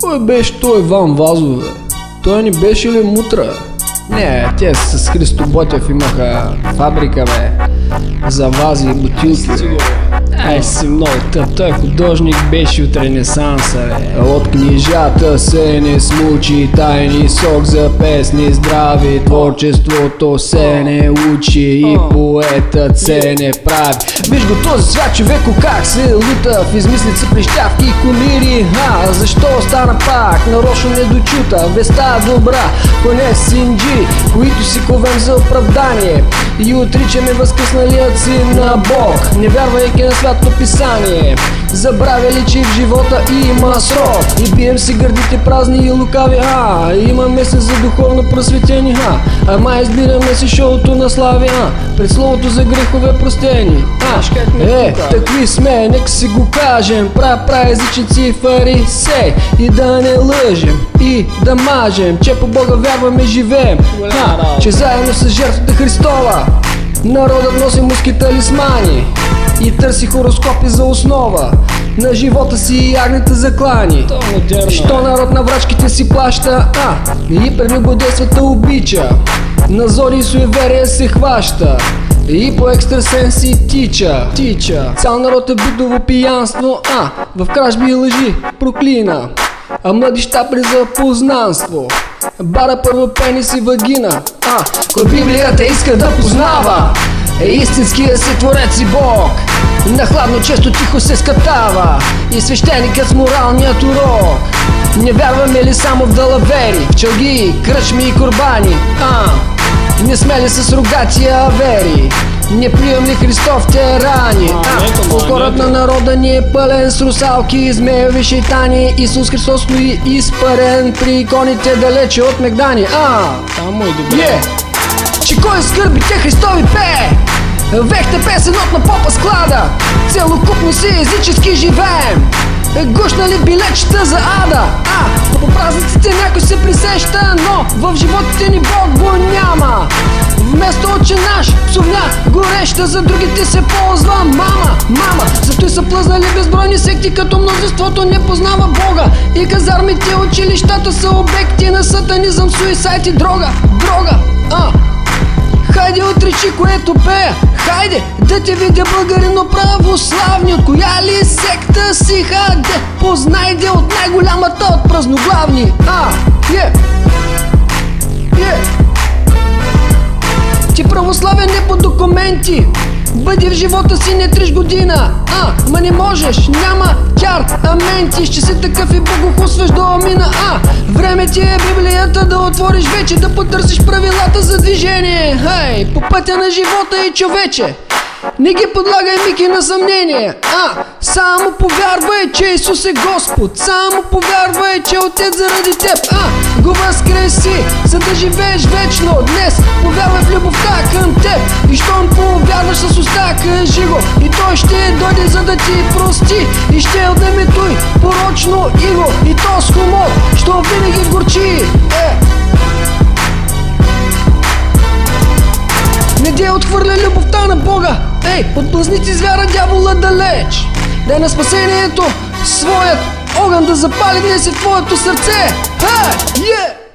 Кой беше той Иван Вазов, бе? Той не беше ли мутра? Не, те с Христо Ботев имаха фабрика, бе, за вази и бутилки. Ай си много тъп, той художник беше от Ренесанса, бе. От книжата се не смучи, тайни сок за песни, здрави, творчеството се не учи и поетът се не прави. Виж го този свят човеко как се лута в измислица прищявки и комири. А, защо стана пак? Нарочно не дочута, веста добра, поне синджи, които си ковем за оправдание и отричаме възкъсналият си на Бог, не вярвайки на свято писание. Забравяли, че в живота има срок. И бием си гърдите празни и лукави А, имаме се за духовно просветени А, ама избираме си шоуто на слави А, пред словото за грехове простени А, е, такви сме, нека си го кажем. Пра, пра езичници и фарисей И да не лъжем и да мажем Че по Бога вярваме живеем а, Че заедно с жертвата Христова Народът носи муски талисмани и търси хороскопи за основа. На живота си и агнете заклани. Що народ на врачките си плаща, а и прелюбодействата обича. На зори и суеверия се хваща. И по екстрасенси тича, тича. Цял народ е битово пиянство, а В кражби и лъжи проклина. А млади щапри за познанство Бара първо пенис и вагина. А, кой Библията иска да познава? Е истинския си творец и Бог. На хладно често тихо се скатава. И свещеникът с моралният урок. Не вярваме ли само в далавери, в чалги, кръчми и курбани? А, не сме ли с рогатия авери не прием ли Христов те рани Фолклорът на народа ни е пълен с русалки Змееви шейтани Исус Христос стои изпарен При иконите далече от Мегдани. А, Само и добре. Yeah. Че кой скърби те Христови пее Вехте песен от на попа склада. Целокупно си езически живеем. Гушнали билечета за ада? А, по празниците някой се присеща Но в животите ни Бог го няма Вместо отче наш, псовня гореща За другите се ползва мама, мама Зато и са плъзнали безбройни секти Като мнозинството не познава Бога. И казармите училищата са обекти На сатанизъм, суисайт и дрога, дрога. А. Хайде отречи, което пея Хайде, да те видя българино православни. От коя ли секта си хаде Познайде от най-голямата от празноглавни по документи Бъди в живота си не триш година. А, ма не можеш, няма кяр Аменти, ще си такъв и богохусваш до амина А, време ти е Библията да отвориш вече Да потърсиш правилата за движение. Хей, по пътя на живота и човече. Не ги подлагай мики на съмнение. А, само повярвай, че Исус е Господ. Само повярвай, че Отец заради теб. А, го възкреси, за да живееш вечно. Днес повярвай в любовта към теб Повярваш с уста, кажи го. И той ще дойде за да ти прости. И ще отнеме той порочно иго. И то с хумор, що винаги горчи. Е, не дей отхвърля любовта на Бога. Ей, отблъсни с вяра дявола далеч. Дай на спасението своят огън да запали днес и в твоето сърце. Хей, е! Yeah!